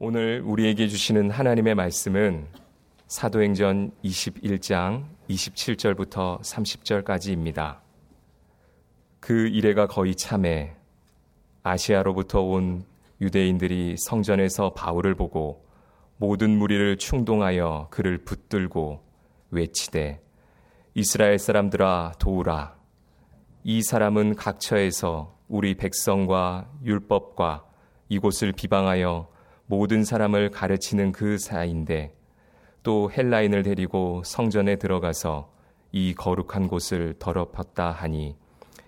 오늘 우리에게 주시는 하나님의 말씀은 사도행전 21장 27절부터 30절까지입니다. 그 이래가 거의 참에 아시아로부터 온 유대인들이 성전에서 바울을 보고 모든 무리를 충동하여 그를 붙들고 외치되 이스라엘 사람들아 도우라 이 사람은 각처에서 우리 백성과 율법과 이곳을 비방하여 모든 사람을 가르치는 그 사이인데 또 헬라인을 데리고 성전에 들어가서 이 거룩한 곳을 더럽혔다 하니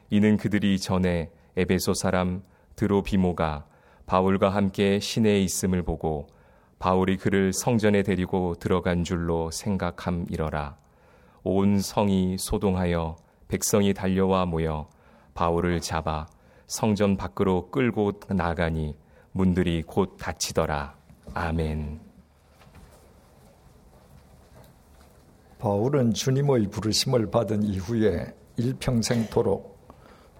이는 그들이 전에 에베소 사람 드로비모가 바울과 함께 시내에 있음을 보고 바울이 그를 성전에 데리고 들어간 줄로 생각함이러라. 온 성이 소동하여 백성이 달려와 모여 바울을 잡아 성전 밖으로 끌고 나가니 문들이 곧 닫히더라. 아멘. 바울은 주님의 부르심을 받은 이후에 일평생토록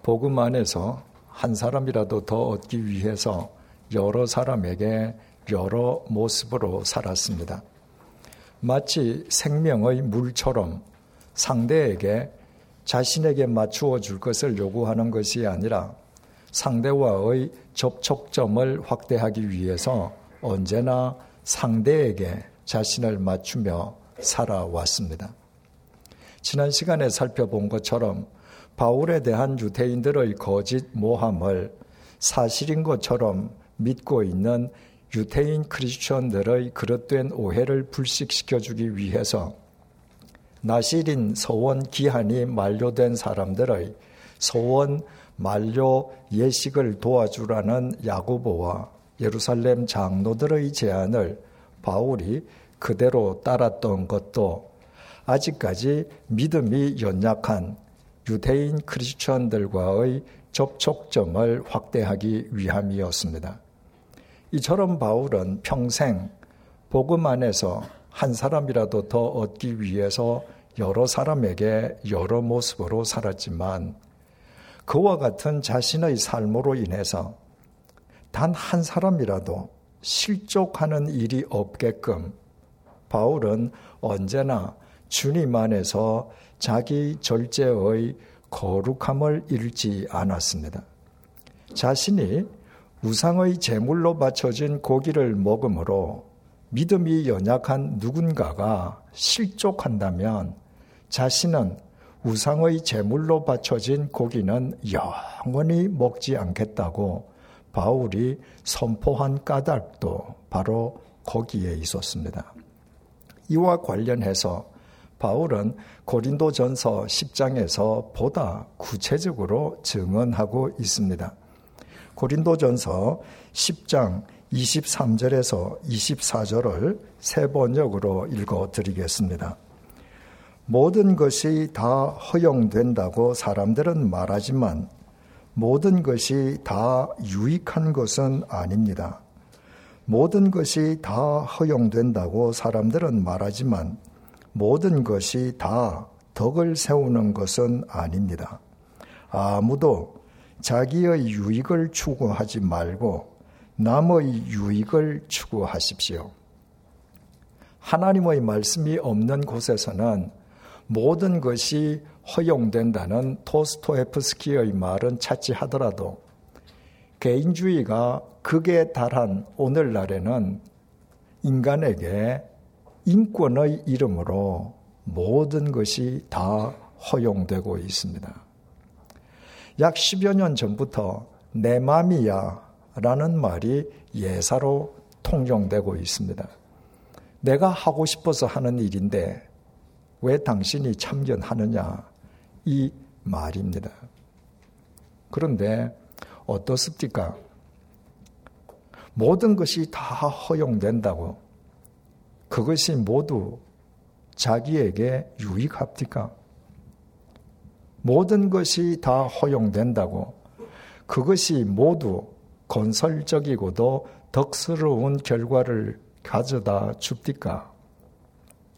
복음 안에서 한 사람이라도 더 얻기 위해서 여러 사람에게 여러 모습으로 살았습니다. 마치 생명의 물처럼 상대에게 자신에게 맞추어 줄 것을 요구하는 것이 아니라 상대와의 접촉점을 확대하기 위해서 언제나 상대에게 자신을 맞추며 살아왔습니다. 지난 시간에 살펴본 것처럼 바울에 대한 유대인들의 거짓 모함을 사실인 것처럼 믿고 있는 유태인 크리스천들의 그릇된 오해를 불식시켜 주기 위해서 나시린 서원 기한이 만료된 사람들의 서원 만료 예식을 도와주라는 야고보와 예루살렘 장로들의 제안을 바울이 그대로 따랐던 것도 아직까지 믿음이 연약한 유대인 크리스천들과의 접촉점을 확대하기 위함이었습니다. 이처럼 바울은 평생 복음 안에서 한 사람이라도 더 얻기 위해서 여러 사람에게 여러 모습으로 살았지만 그와 같은 자신의 삶으로 인해서 단 한 사람이라도 실족하는 일이 없게끔 바울은 언제나 주님 안에서 자기 절제의 거룩함을 잃지 않았습니다. 자신이 우상의 제물로 바쳐진 고기를 먹음으로 믿음이 연약한 누군가가 실족한다면 자신은 우상의 제물로 바쳐진 고기는 영원히 먹지 않겠다고 바울이 선포한 까닭도 바로 거기에 있었습니다. 이와 관련해서 바울은 고린도전서 10장에서 보다 구체적으로 증언하고 있습니다. 고린도전서 10장 23절에서 24절을 세 번역으로 읽어 드리겠습니다. 모든 것이 다 허용된다고 사람들은 말하지만 모든 것이 다 유익한 것은 아닙니다. 모든 것이 다 허용된다고 사람들은 말하지만 모든 것이 다 덕을 세우는 것은 아닙니다. 아무도 자기의 유익을 추구하지 말고 남의 유익을 추구하십시오. 하나님의 말씀이 없는 곳에서는 모든 것이 허용된다는 토스토에프스키의 말은 찾지 하더라도 개인주의가 극에 달한 오늘날에는 인간에게 인권의 이름으로 모든 것이 다 허용되고 있습니다. 약 10여 년 전부터 내 맘이야 라는 말이 예사로 통용되고 있습니다. 내가 하고 싶어서 하는 일인데 왜 당신이 참견하느냐 이 말입니다. 그런데 어떻습니까? 모든 것이 다 허용된다고 그것이 모두 자기에게 유익합니까? 모든 것이 다 허용된다고 그것이 모두 건설적이고도 덕스러운 결과를 가져다 줍니까?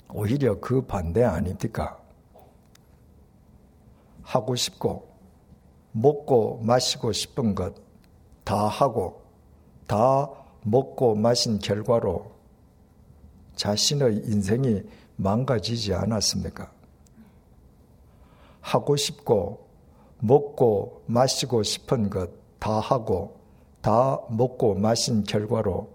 오히려 그 반대 아닙니까? 하고 싶고, 먹고 마시고 싶은 것 다 하고, 다 먹고 마신 결과로 자신의 인생이 망가지지 않았습니까? 하고 싶고 먹고 마시고 싶은 것 다 하고 다 먹고 마신 결과로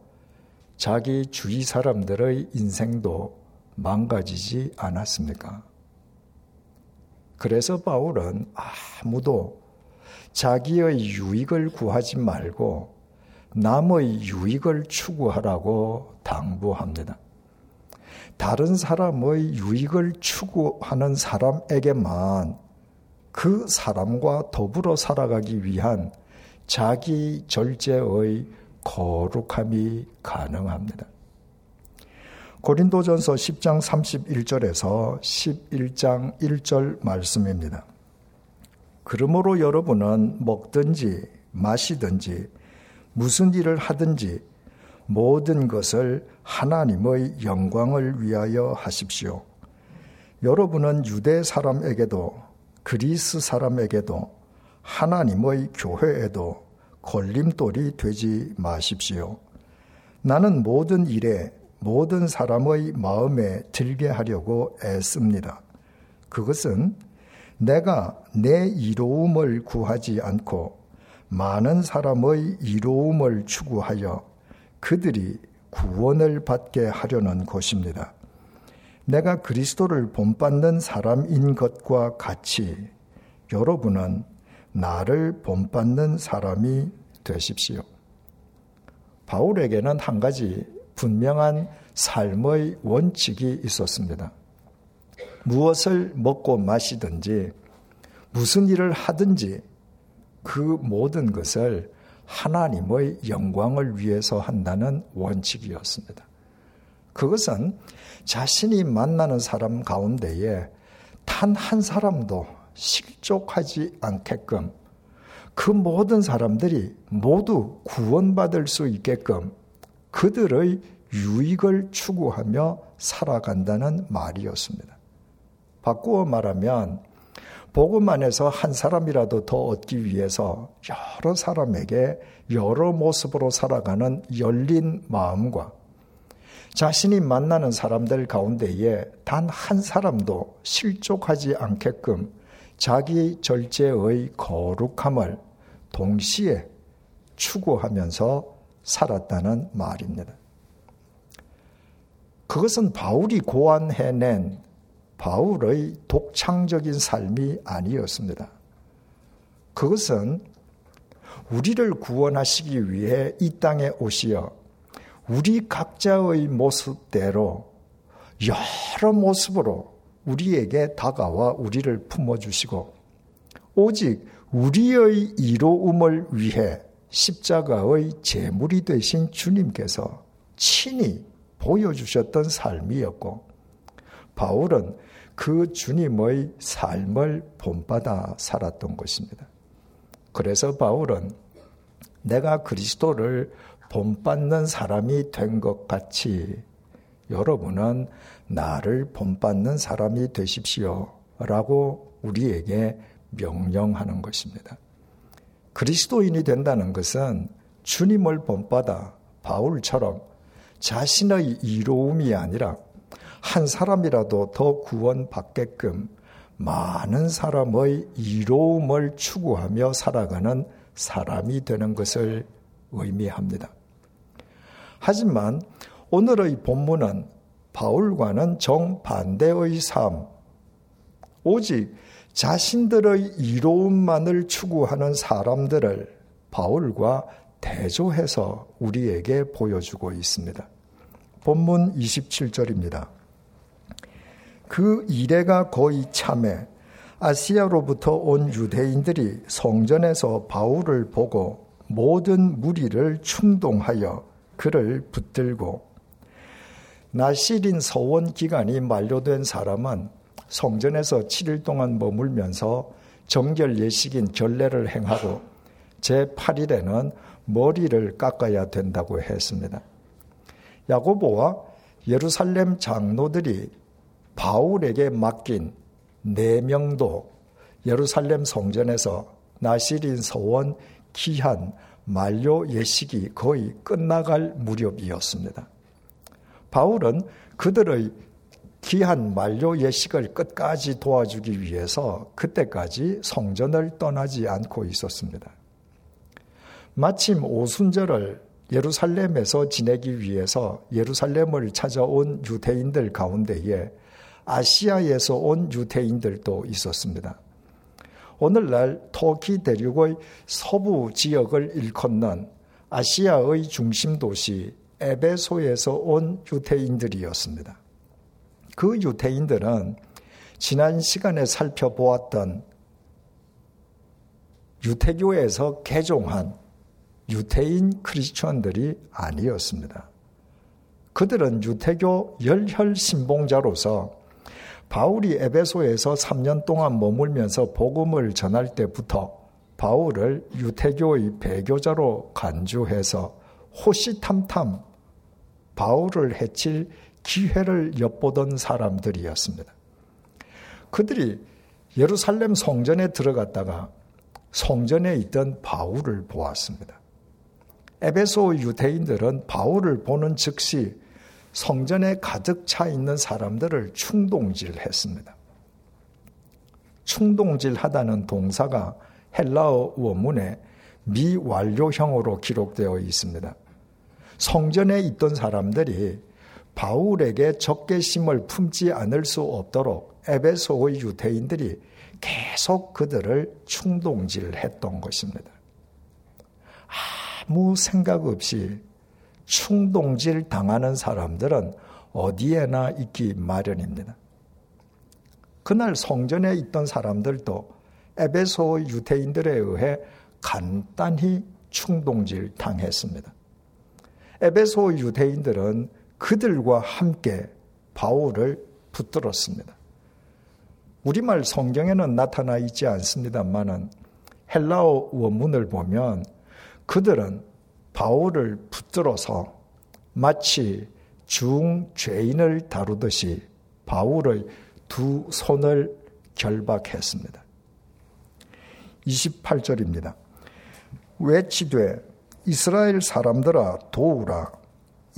자기 주위 사람들의 인생도 망가지지 않았습니까? 그래서 바울은 아무도 자기의 유익을 구하지 말고 남의 유익을 추구하라고 당부합니다. 다른 사람의 유익을 추구하는 사람에게만 그 사람과 더불어 살아가기 위한 자기 절제의 거룩함이 가능합니다. 고린도전서 10장 31절에서 11장 1절 말씀입니다. 그러므로 여러분은 먹든지 마시든지 무슨 일을 하든지 모든 것을 하나님의 영광을 위하여 하십시오. 여러분은 유대 사람에게도 그리스 사람에게도 하나님의 교회에도 걸림돌이 되지 마십시오. 나는 모든 일에 모든 사람의 마음에 들게 하려고 애씁니다. 그것은 내가 내 이로움을 구하지 않고 많은 사람의 이로움을 추구하여 그들이 구원을 받게 하려는 것입니다. 내가 그리스도를 본받는 사람인 것과 같이 여러분은 나를 본받는 사람이 되십시오. 바울에게는 한 가지 분명한 삶의 원칙이 있었습니다. 무엇을 먹고 마시든지 무슨 일을 하든지 그 모든 것을 하나님의 영광을 위해서 한다는 원칙이었습니다. 그것은 자신이 만나는 사람 가운데에 단 한 사람도 실족하지 않게끔 그 모든 사람들이 모두 구원받을 수 있게끔 그들의 유익을 추구하며 살아간다는 말이었습니다. 바꾸어 말하면 복음 안에서 한 사람이라도 더 얻기 위해서 여러 사람에게 여러 모습으로 살아가는 열린 마음과 자신이 만나는 사람들 가운데에 단 한 사람도 실족하지 않게끔 자기 절제의 거룩함을 동시에 추구하면서 살았다는 말입니다. 그것은 바울이 고안해낸 바울의 독창적인 삶이 아니었습니다. 그것은 우리를 구원하시기 위해 이 땅에 오시어 우리 각자의 모습대로 여러 모습으로 우리에게 다가와 우리를 품어주시고 오직 우리의 이로움을 위해 십자가의 제물이 되신 주님께서 친히 보여주셨던 삶이었고 바울은 그 주님의 삶을 본받아 살았던 것입니다. 그래서 바울은 내가 그리스도를 본받는 사람이 된 것 같이 여러분은 나를 본받는 사람이 되십시오. 라고 우리에게 명령하는 것입니다. 그리스도인이 된다는 것은 주님을 본받아 바울처럼 자신의 이로움이 아니라 한 사람이라도 더 구원받게끔 많은 사람의 이로움을 추구하며 살아가는 사람이 되는 것을 의미합니다. 하지만 오늘의 본문은 바울과는 정반대의 삶, 오직 자신들의 이로움만을 추구하는 사람들을 바울과 대조해서 우리에게 보여주고 있습니다. 본문 27절입니다. 그 이래가 거의 참에 아시아로부터 온 유대인들이 성전에서 바울을 보고 모든 무리를 충동하여 그를 붙들고 나시린 서원 기간이 만료된 사람은 성전에서 7일 동안 머물면서 정결 예식인 결례를 행하고 제8일에는 머리를 깎아야 된다고 했습니다. 야고보와 예루살렘 장로들이 바울에게 맡긴 네 명도 예루살렘 성전에서 나시린 서원 기한 만료 예식이 거의 끝나갈 무렵이었습니다. 바울은 그들의 귀한 만료 예식을 끝까지 도와주기 위해서 그때까지 성전을 떠나지 않고 있었습니다. 마침 오순절을 예루살렘에서 지내기 위해서 예루살렘을 찾아온 유대인들 가운데에 아시아에서 온 유대인들도 있었습니다. 오늘날 터키 대륙의 서부 지역을 일컫는 아시아의 중심 도시 에베소에서 온 유대인들이었습니다. 그 유대인들은 지난 시간에 살펴보았던 유태교에서 개종한 유태인 크리스천들이 아니었습니다. 그들은 유태교 열혈 신봉자로서 바울이 에베소에서 3년 동안 머물면서 복음을 전할 때부터 바울을 유태교의 배교자로 간주해서 호시탐탐 바울을 해칠 기회를 엿보던 사람들이었습니다. 그들이 예루살렘 성전에 들어갔다가 성전에 있던 바울을 보았습니다. 에베소 유대인들은 바울을 보는 즉시 성전에 가득 차 있는 사람들을 충동질했습니다. 충동질하다는 동사가 헬라어 원문에 미완료형으로 기록되어 있습니다. 성전에 있던 사람들이 바울에게 적개심을 품지 않을 수 없도록 에베소의 유대인들이 계속 그들을 충동질했던 것입니다. 아무 생각 없이 충동질 당하는 사람들은 어디에나 있기 마련입니다. 그날 성전에 있던 사람들도 에베소 유대인들에 의해 간단히 충동질 당했습니다. 에베소 유대인들은 그들과 함께 바울을 붙들었습니다. 우리말 성경에는 나타나 있지 않습니다만은 헬라어 원문을 보면 그들은 바울을 붙들어서 마치 중죄인을 다루듯이 바울의 두 손을 결박했습니다. 28절입니다. 외치되 이스라엘 사람들아 도우라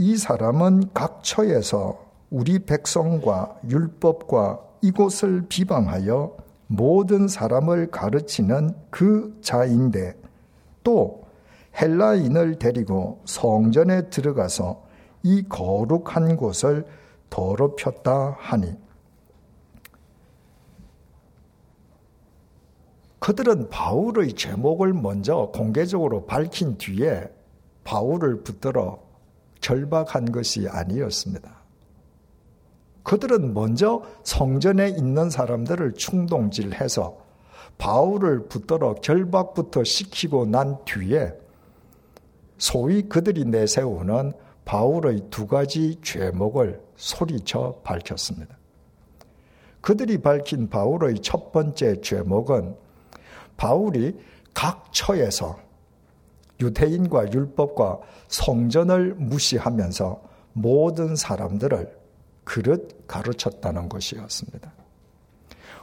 이 사람은 각 처에서 우리 백성과 율법과 이곳을 비방하여 모든 사람을 가르치는 그 자인데 또 헬라인을 데리고 성전에 들어가서 이 거룩한 곳을 더럽혔다 하니 그들은 바울의 제목을 먼저 공개적으로 밝힌 뒤에 바울을 붙들어 결박한 것이 아니었습니다. 그들은 먼저 성전에 있는 사람들을 충동질해서 바울을 붙들어 결박부터 시키고 난 뒤에 소위 그들이 내세우는 바울의 두 가지 죄목을 소리쳐 밝혔습니다. 그들이 밝힌 바울의 첫 번째 죄목은 바울이 각 처에서 유대인과 율법과 성전을 무시하면서 모든 사람들을 그릇 가르쳤다는 것이었습니다.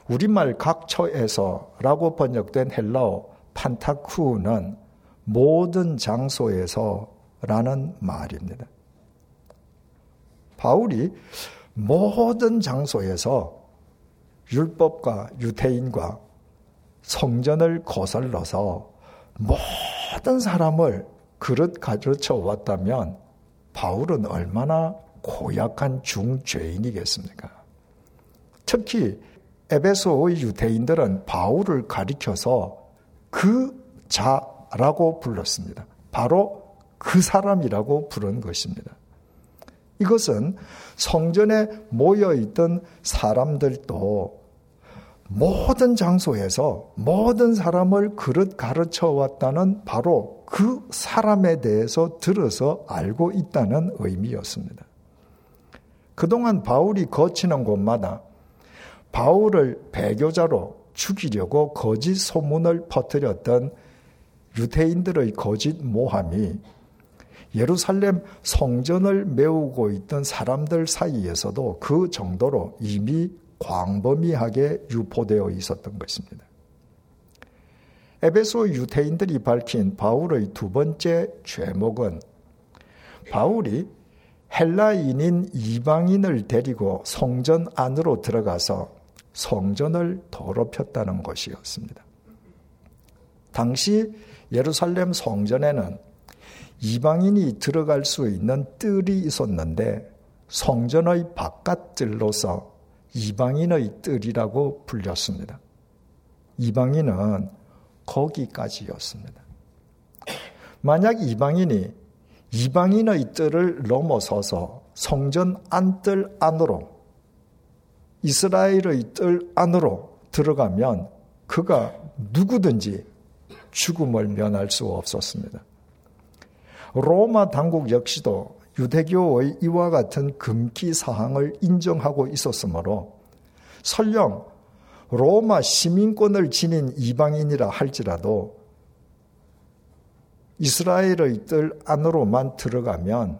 우리말 각처에서라고 번역된 헬라어 판타쿠는 모든 장소에서라는 말입니다. 바울이 모든 장소에서 율법과 유태인과 성전을 거슬러서 모든 사람을 그릇 가르쳐 왔다면 바울은 얼마나 고약한 중죄인이겠습니까? 특히 에베소의 유대인들은 바울을 가리켜서 그 자라고 불렀습니다. 바로 그 사람이라고 부른 것입니다. 이것은 성전에 모여 있던 사람들도 모든 장소에서 모든 사람을 그릇 가르쳐 왔다는 바로 그 사람에 대해서 들어서 알고 있다는 의미였습니다. 그동안 바울이 거치는 곳마다 바울을 배교자로 죽이려고 거짓 소문을 퍼뜨렸던 유대인들의 거짓 모함이 예루살렘 성전을 메우고 있던 사람들 사이에서도 그 정도로 이미 광범위하게 유포되어 있었던 것입니다. 에베소 유태인들이 밝힌 바울의 두 번째 죄목은 바울이 헬라인인 이방인을 데리고 성전 안으로 들어가서 성전을 더럽혔다는 것이었습니다. 당시 예루살렘 성전에는 이방인이 들어갈 수 있는 뜰이 있었는데 성전의 바깥뜰로서 이방인의 뜰이라고 불렸습니다. 이방인은 거기까지였습니다. 만약 이방인이 이방인의 뜰을 넘어서서 성전 안뜰 안으로 이스라엘의 뜰 안으로 들어가면 그가 누구든지 죽음을 면할 수 없었습니다. 로마 당국 역시도 유대교의 이와 같은 금기 사항을 인정하고 있었으므로 설령 로마 시민권을 지닌 이방인이라 할지라도 이스라엘의 뜰 안으로만 들어가면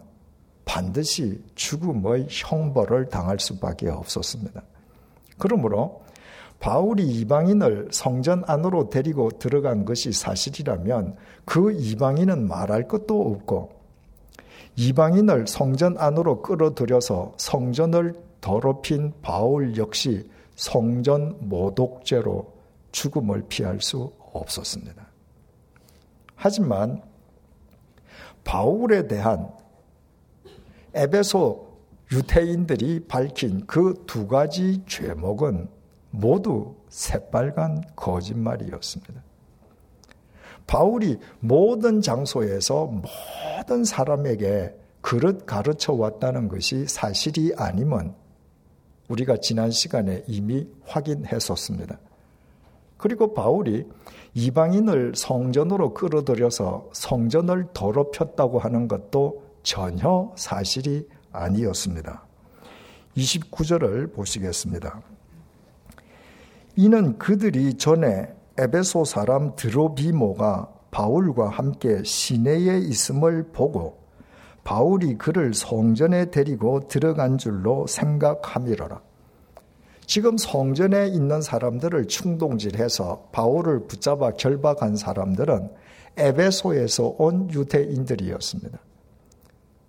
반드시 죽음의 형벌을 당할 수밖에 없었습니다. 그러므로 바울이 이방인을 성전 안으로 데리고 들어간 것이 사실이라면 그 이방인은 말할 것도 없고 이방인을 성전 안으로 끌어들여서 성전을 더럽힌 바울 역시 성전 모독죄로 죽음을 피할 수 없었습니다. 하지만 바울에 대한 에베소 유태인들이 밝힌 그 두 가지 죄목은 모두 새빨간 거짓말이었습니다. 바울이 모든 장소에서 모든 사람에게 그릇 가르쳐 왔다는 것이 사실이 아니면 우리가 지난 시간에 이미 확인했었습니다. 그리고 바울이 이방인을 성전으로 끌어들여서 성전을 더럽혔다고 하는 것도 전혀 사실이 아니었습니다. 29절을 보시겠습니다. 이는 그들이 전에 에베소 사람 드로비모가 바울과 함께 시내에 있음을 보고 바울이 그를 성전에 데리고 들어간 줄로 생각함이로라. 지금 성전에 있는 사람들을 충동질해서 바울을 붙잡아 결박한 사람들은 에베소에서 온 유대인들이었습니다.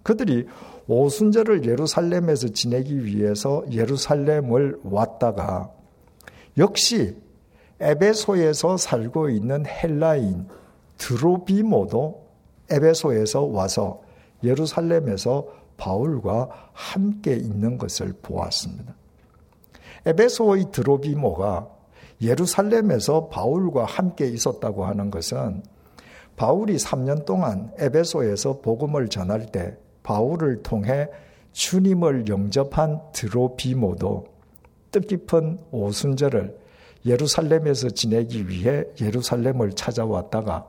그들이 오순절을 예루살렘에서 지내기 위해서 예루살렘을 왔다가 역시 에베소에서 살고 있는 헬라인 드로비모도 에베소에서 와서 예루살렘에서 바울과 함께 있는 것을 보았습니다. 에베소의 드로비모가 예루살렘에서 바울과 함께 있었다고 하는 것은 바울이 3년 동안 에베소에서 복음을 전할 때 바울을 통해 주님을 영접한 드로비모도 뜻깊은 오순절을 예루살렘에서 지내기 위해 예루살렘을 찾아왔다가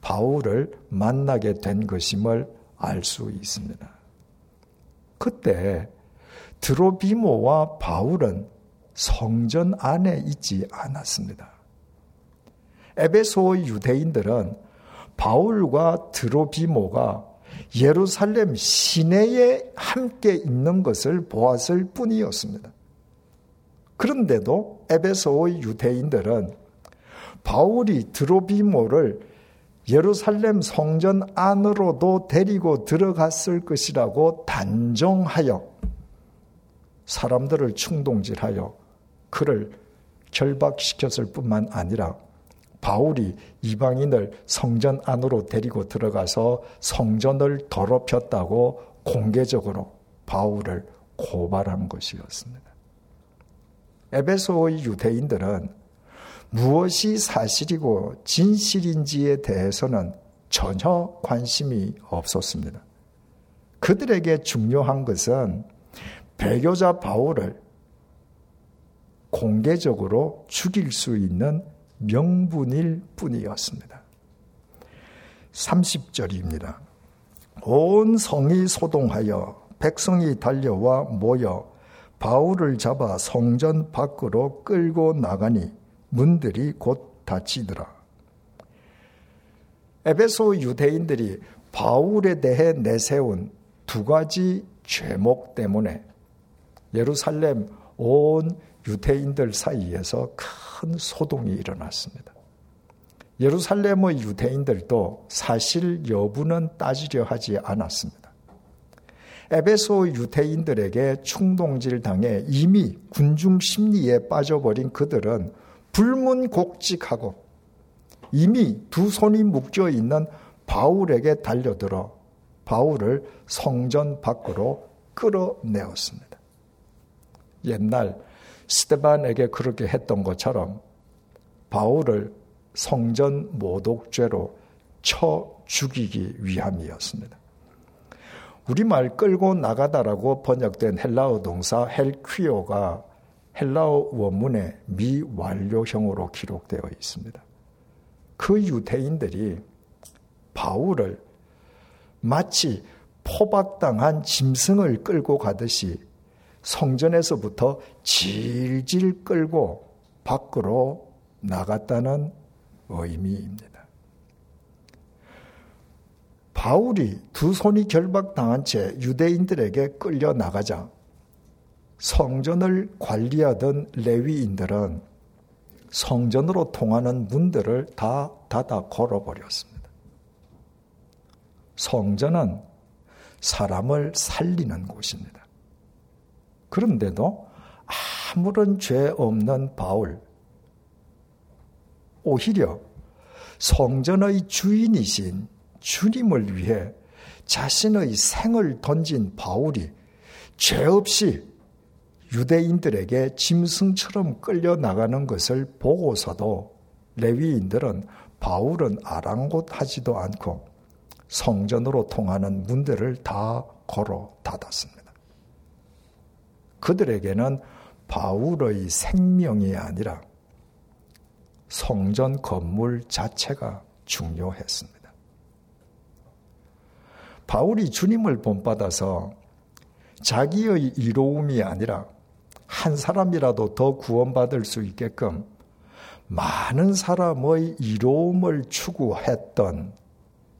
바울을 만나게 된 것임을 알 수 있습니다. 그때 드로비모와 바울은 성전 안에 있지 않았습니다. 에베소의 유대인들은 바울과 드로비모가 예루살렘 시내에 함께 있는 것을 보았을 뿐이었습니다. 그런데도 에베소의 유대인들은 바울이 드로비모를 예루살렘 성전 안으로도 데리고 들어갔을 것이라고 단정하여 사람들을 충동질하여 그를 결박시켰을 뿐만 아니라 바울이 이방인을 성전 안으로 데리고 들어가서 성전을 더럽혔다고 공개적으로 바울을 고발한 것이었습니다. 에베소의 유대인들은 무엇이 사실이고 진실인지에 대해서는 전혀 관심이 없었습니다. 그들에게 중요한 것은 배교자 바울을 공개적으로 죽일 수 있는 명분일 뿐이었습니다. 30절입니다. 온 성이 소동하여 백성이 달려와 모여 바울을 잡아 성전 밖으로 끌고 나가니 문들이 곧 닫히더라. 에베소 유대인들이 바울에 대해 내세운 두 가지 죄목 때문에 예루살렘 온 유대인들 사이에서 큰 소동이 일어났습니다. 예루살렘의 유대인들도 사실 여부는 따지려 하지 않았습니다. 에베소 유대인들에게 충동질 당해 이미 군중 심리에 빠져버린 그들은 불문곡직하고 이미 두 손이 묶여 있는 바울에게 달려들어 바울을 성전 밖으로 끌어내었습니다. 옛날 스테반에게 그렇게 했던 것처럼 바울을 성전 모독죄로 쳐 죽이기 위함이었습니다. 우리말 끌고 나가다라고 번역된 헬라어 동사 헬퀴오가 헬라어 원문에 미완료형으로 기록되어 있습니다. 그 유대인들이 바울을 마치 포박당한 짐승을 끌고 가듯이 성전에서부터 질질 끌고 밖으로 나갔다는 의미입니다. 바울이 두 손이 결박당한 채 유대인들에게 끌려 나가자 성전을 관리하던 레위인들은 성전으로 통하는 문들을 다 닫아 걸어버렸습니다. 성전은 사람을 살리는 곳입니다. 그런데도 아무런 죄 없는 바울, 오히려 성전의 주인이신 주님을 위해 자신의 생을 던진 바울이 죄 없이 유대인들에게 짐승처럼 끌려 나가는 것을 보고서도 레위인들은 바울은 아랑곳하지도 않고 성전으로 통하는 문들을 다 걸어 닫았습니다. 그들에게는 바울의 생명이 아니라 성전 건물 자체가 중요했습니다. 바울이 주님을 본받아서 자기의 이로움이 아니라 한 사람이라도 더 구원받을 수 있게끔 많은 사람의 이로움을 추구했던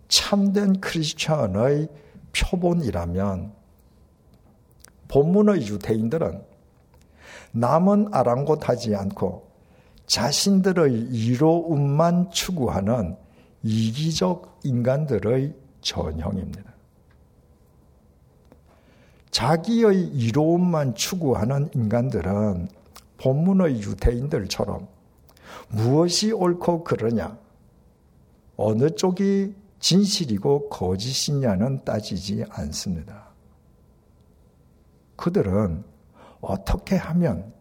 참된 크리스천의 표본이라면 본문의 유대인들은 남은 아랑곳하지 않고 자신들의 이로움만 추구하는 이기적 인간들의 전형입니다. 자기의 이로움만 추구하는 인간들은 본문의 유대인들처럼 무엇이 옳고 그러냐, 어느 쪽이 진실이고 거짓이냐는 따지지 않습니다. 그들은 어떻게 하면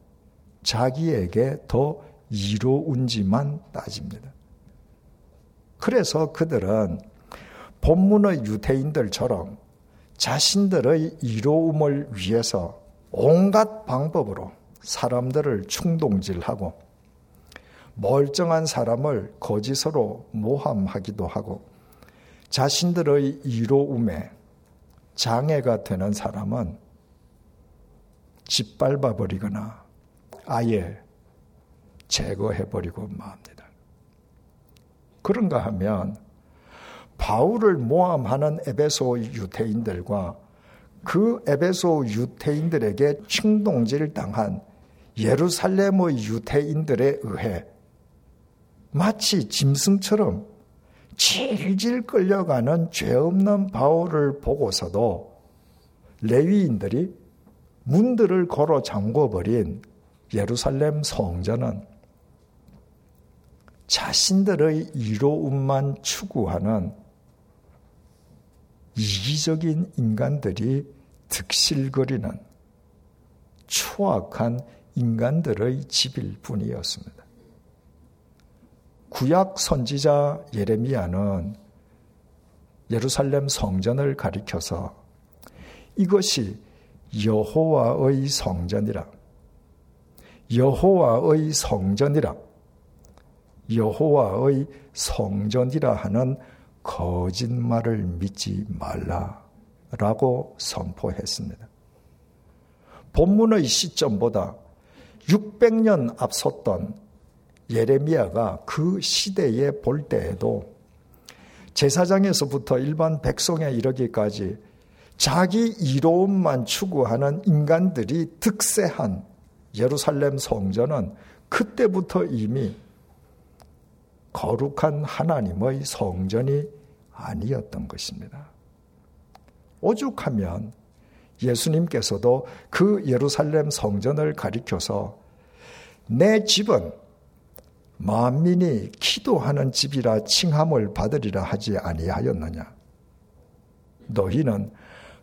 자기에게 더 이로운지만 따집니다. 그래서 그들은 본문의 유대인들처럼 자신들의 이로움을 위해서 온갖 방법으로 사람들을 충동질하고 멀쩡한 사람을 거짓으로 모함하기도 하고 자신들의 이로움에 장애가 되는 사람은 짓밟아 버리거나 아예 제거해 버리고 맙니다. 그런가 하면 바울을 모함하는 에베소 유태인들과 그 에베소 유태인들에게 충동질 당한 예루살렘의 유태인들에 의해 마치 짐승처럼 질질 끌려가는 죄 없는 바울을 보고서도 레위인들이 문들을 걸어 잠궈버린 예루살렘 성전은 자신들의 이로움만 추구하는 이기적인 인간들이 득실거리는 추악한 인간들의 집일 뿐이었습니다. 구약 선지자 예레미야는 예루살렘 성전을 가리켜서 이것이 여호와의 성전이라 여호와의 성전이라 여호와의 성전이라 하는 거짓말을 믿지 말라라고 선포했습니다. 본문의 시점보다 600년 앞섰던 예레미야가 그 시대에 볼 때에도 제사장에서부터 일반 백성에 이르기까지 자기 이로움만 추구하는 인간들이 득세한 예루살렘 성전은 그때부터 이미 거룩한 하나님의 성전이 아니었던 것입니다. 오죽하면 예수님께서도 그 예루살렘 성전을 가리켜서 내 집은 만민이 기도하는 집이라 칭함을 받으리라 하지 아니하였느냐. 너희는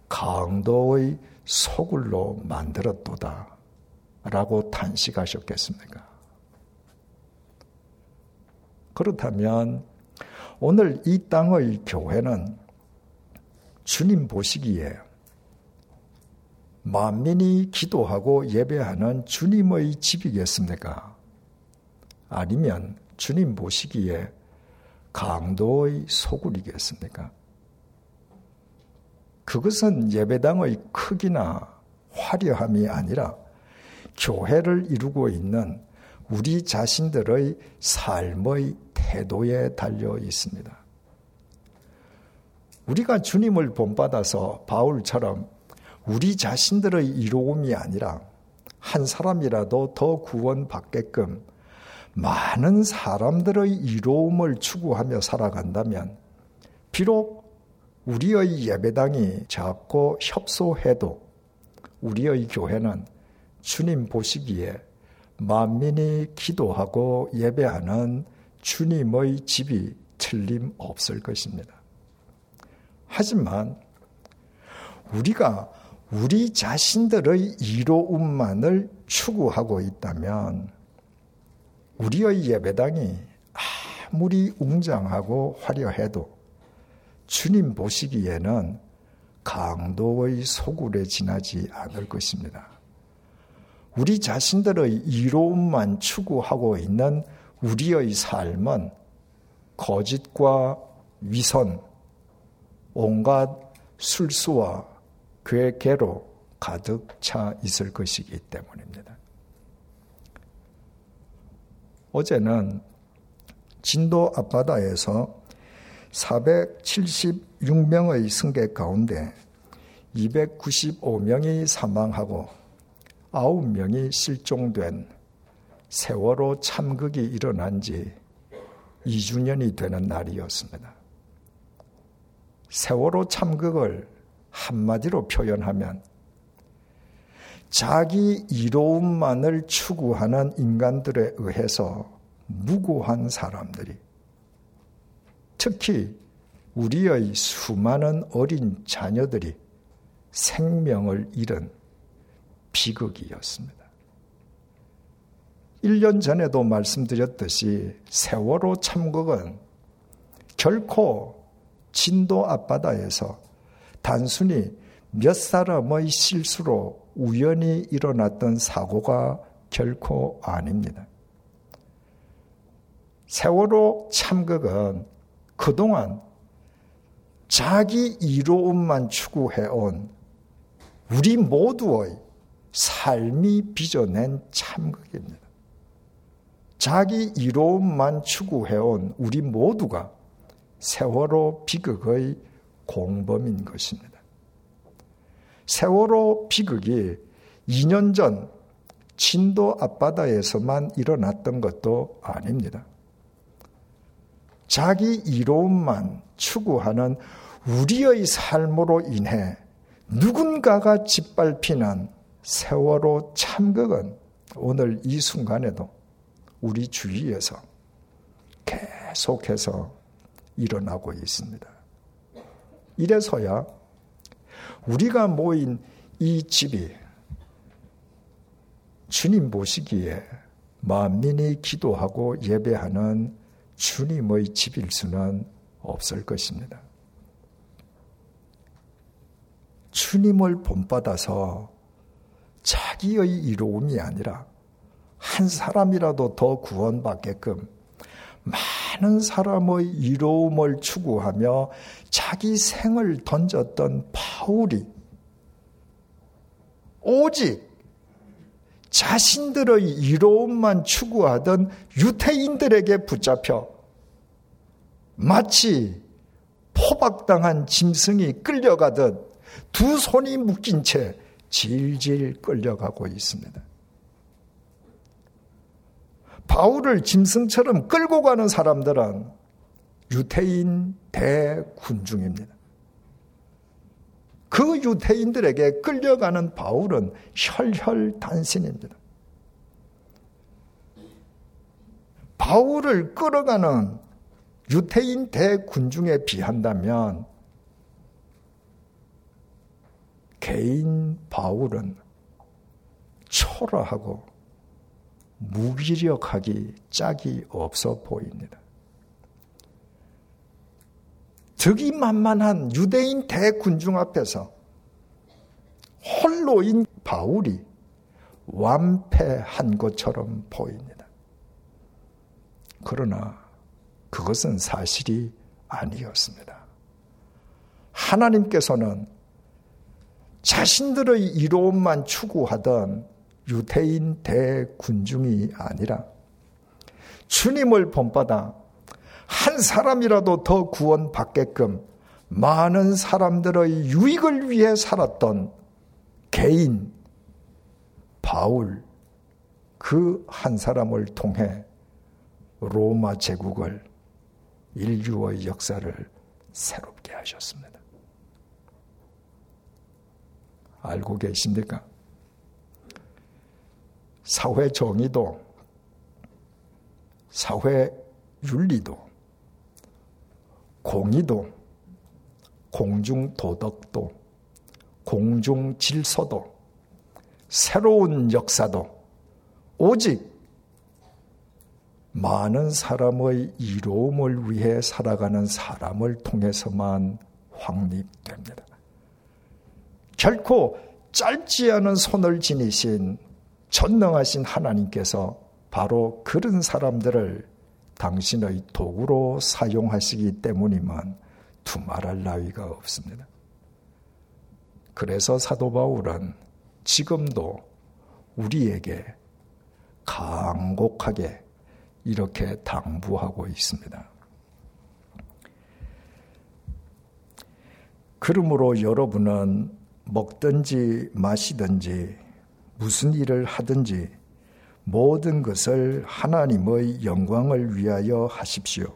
강도의 소굴로 만들었도다. 라고 탄식하셨겠습니까? 그렇다면 오늘 이 땅의 교회는 주님 보시기에 만민이 기도하고 예배하는 주님의 집이겠습니까? 아니면 주님 보시기에 강도의 소굴이겠습니까? 그것은 예배당의 크기나 화려함이 아니라 교회를 이루고 있는 우리 자신들의 삶의 태도에 달려 있습니다. 우리가 주님을 본받아서 바울처럼 우리 자신들의 이로움이 아니라 한 사람이라도 더 구원받게끔 많은 사람들의 이로움을 추구하며 살아간다면 비록 우리의 예배당이 작고 협소해도 우리의 교회는 주님 보시기에 만민이 기도하고 예배하는 주님의 집이 틀림없을 것입니다. 하지만 우리가 우리 자신들의 이로움만을 추구하고 있다면 우리의 예배당이 아무리 웅장하고 화려해도 주님 보시기에는 강도의 소굴에 지나지 않을 것입니다. 우리 자신들의 이로움만 추구하고 있는 우리의 삶은 거짓과 위선, 온갖 술수와 괴계로 가득 차 있을 것이기 때문입니다. 어제는 진도 앞바다에서 476명의 승객 가운데 295명이 사망하고 9명이 실종된 세월호 참극이 일어난 지 2주년이 되는 날이었습니다. 세월호 참극을 한마디로 표현하면 자기 이로움만을 추구하는 인간들에 의해서 무고한 사람들이 특히 우리의 수많은 어린 자녀들이 생명을 잃은 비극이었습니다. 1년 전에도 말씀드렸듯이 세월호 참극은 결코 진도 앞바다에서 단순히 몇 사람의 실수로 우연히 일어났던 사고가 결코 아닙니다. 세월호 참극은 그동안 자기 이로움만 추구해온 우리 모두의 삶이 빚어낸 참극입니다. 자기 이로움만 추구해온 우리 모두가 세월호 비극의 공범인 것입니다. 세월호 비극이 2년 전 진도 앞바다에서만 일어났던 것도 아닙니다. 자기 이로움만 추구하는 우리의 삶으로 인해 누군가가 짓밟히는 세월호 참극은 오늘 이 순간에도 우리 주위에서 계속해서 일어나고 있습니다. 이래서야 우리가 모인 이 집이 주님 보시기에 만민이 기도하고 예배하는 주님의 집일 수는 없을 것입니다. 주님을 본받아서 자기의 이로움이 아니라 한 사람이라도 더 구원받게끔 많은 사람의 이로움을 추구하며 자기 생을 던졌던 바울이 오직 자신들의 이로움만 추구하던 유태인들에게 붙잡혀 마치 포박당한 짐승이 끌려가듯 두 손이 묶인 채 질질 끌려가고 있습니다. 바울을 짐승처럼 끌고 가는 사람들은 유태인 대군중입니다. 그 유태인들에게 끌려가는 바울은 혈혈단신입니다. 바울을 끌어가는 유태인 대군중에 비한다면 개인 바울은 초라하고 무기력하기 짝이 없어 보입니다. 득이 만만한 유대인 대군중 앞에서 홀로인 바울이 완패한 것처럼 보입니다. 그러나 그것은 사실이 아니었습니다. 하나님께서는 자신들의 이로움만 추구하던 유태인 대군중이 아니라 주님을 본받아 한 사람이라도 더 구원받게끔 많은 사람들의 유익을 위해 살았던 개인 바울 그 한 사람을 통해 로마 제국을 인류의 역사를 새롭게 하셨습니다. 알고 계십니까? 사회 정의도, 사회 윤리도, 공의도, 공중 도덕도, 공중 질서도, 새로운 역사도 오직 많은 사람의 이로움을 위해 살아가는 사람을 통해서만 확립됩니다. 결코 짧지 않은 손을 지니신 전능하신 하나님께서 바로 그런 사람들을 당신의 도구로 사용하시기 때문이면 두말할 나위가 없습니다. 그래서 사도 바울은 지금도 우리에게 강곡하게 이렇게 당부하고 있습니다. 그러므로 여러분은 먹든지 마시든지 무슨 일을 하든지 모든 것을 하나님의 영광을 위하여 하십시오.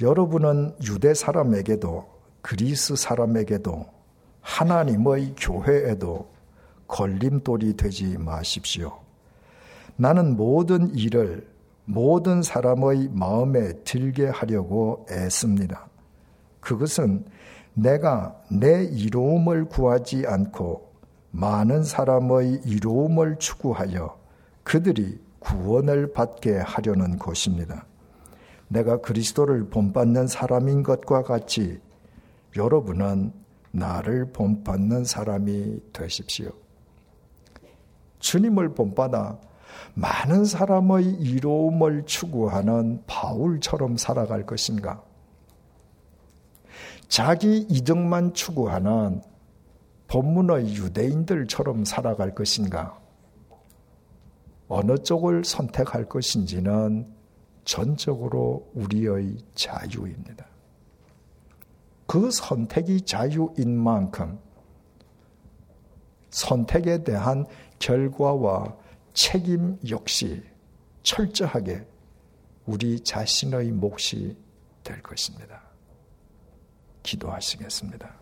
여러분은 유대 사람에게도 그리스 사람에게도 하나님의 교회에도 걸림돌이 되지 마십시오. 나는 모든 일을 모든 사람의 마음에 들게 하려고 애씁니다. 그것은 내가 내 이로움을 구하지 않고 많은 사람의 이로움을 추구하여 그들이 구원을 받게 하려는 것입니다. 내가 그리스도를 본받는 사람인 것과 같이 여러분은 나를 본받는 사람이 되십시오. 주님을 본받아 많은 사람의 이로움을 추구하는 바울처럼 살아갈 것인가? 자기 이득만 추구하는 본문의 유대인들처럼 살아갈 것인가? 어느 쪽을 선택할 것인지는 전적으로 우리의 자유입니다. 그 선택이 자유인 만큼 선택에 대한 결과와 책임 역시 철저하게 우리 자신의 몫이 될 것입니다. 기도하시겠습니다.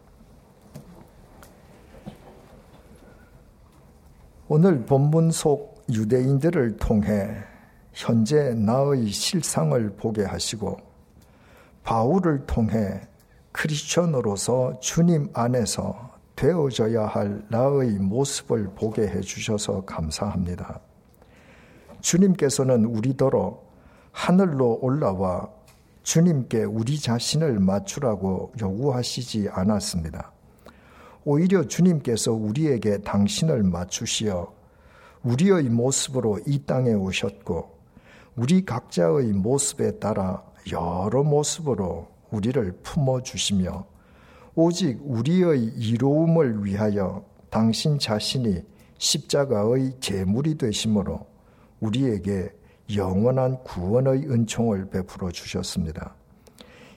오늘 본문 속 유대인들을 통해 현재 나의 실상을 보게 하시고 바울을 통해 크리스천으로서 주님 안에서 되어져야 할 나의 모습을 보게 해 주셔서 감사합니다. 주님께서는 우리더러 하늘로 올라와 주님께 우리 자신을 맞추라고 요구하시지 않았습니다. 오히려 주님께서 우리에게 당신을 맞추시어 우리의 모습으로 이 땅에 오셨고 우리 각자의 모습에 따라 여러 모습으로 우리를 품어 주시며 오직 우리의 이로움을 위하여 당신 자신이 십자가의 제물이 되심으로 우리에게 영원한 구원의 은총을 베풀어 주셨습니다.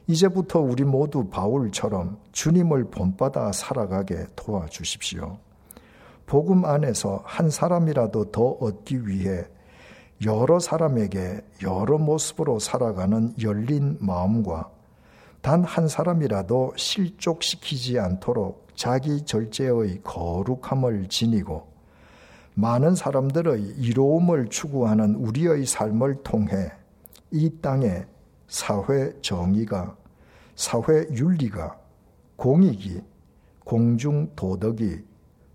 이제부터 우리 모두 바울처럼 주님을 본받아 살아가게 도와주십시오. 복음 안에서 한 사람이라도 더 얻기 위해 여러 사람에게 여러 모습으로 살아가는 열린 마음과 단 한 사람이라도 실족시키지 않도록 자기 절제의 거룩함을 지니고 많은 사람들의 이로움을 추구하는 우리의 삶을 통해 이 땅에 사회 정의가, 사회 윤리가, 공익이, 공중 도덕이,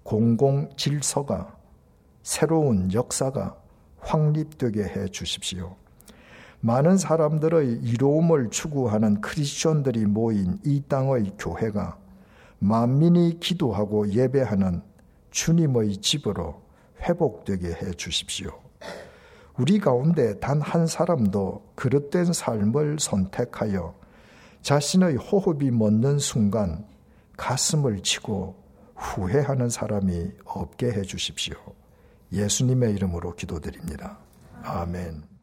공공 질서가, 새로운 역사가 확립되게 해 주십시오. 많은 사람들의 이로움을 추구하는 크리스천들이 모인 이 땅의 교회가 만민이 기도하고 예배하는 주님의 집으로 회복되게 해 주십시오. 우리 가운데 단 한 사람도 그릇된 삶을 선택하여 자신의 호흡이 멎는 순간 가슴을 치고 후회하는 사람이 없게 해 주십시오. 예수님의 이름으로 기도드립니다. 아멘.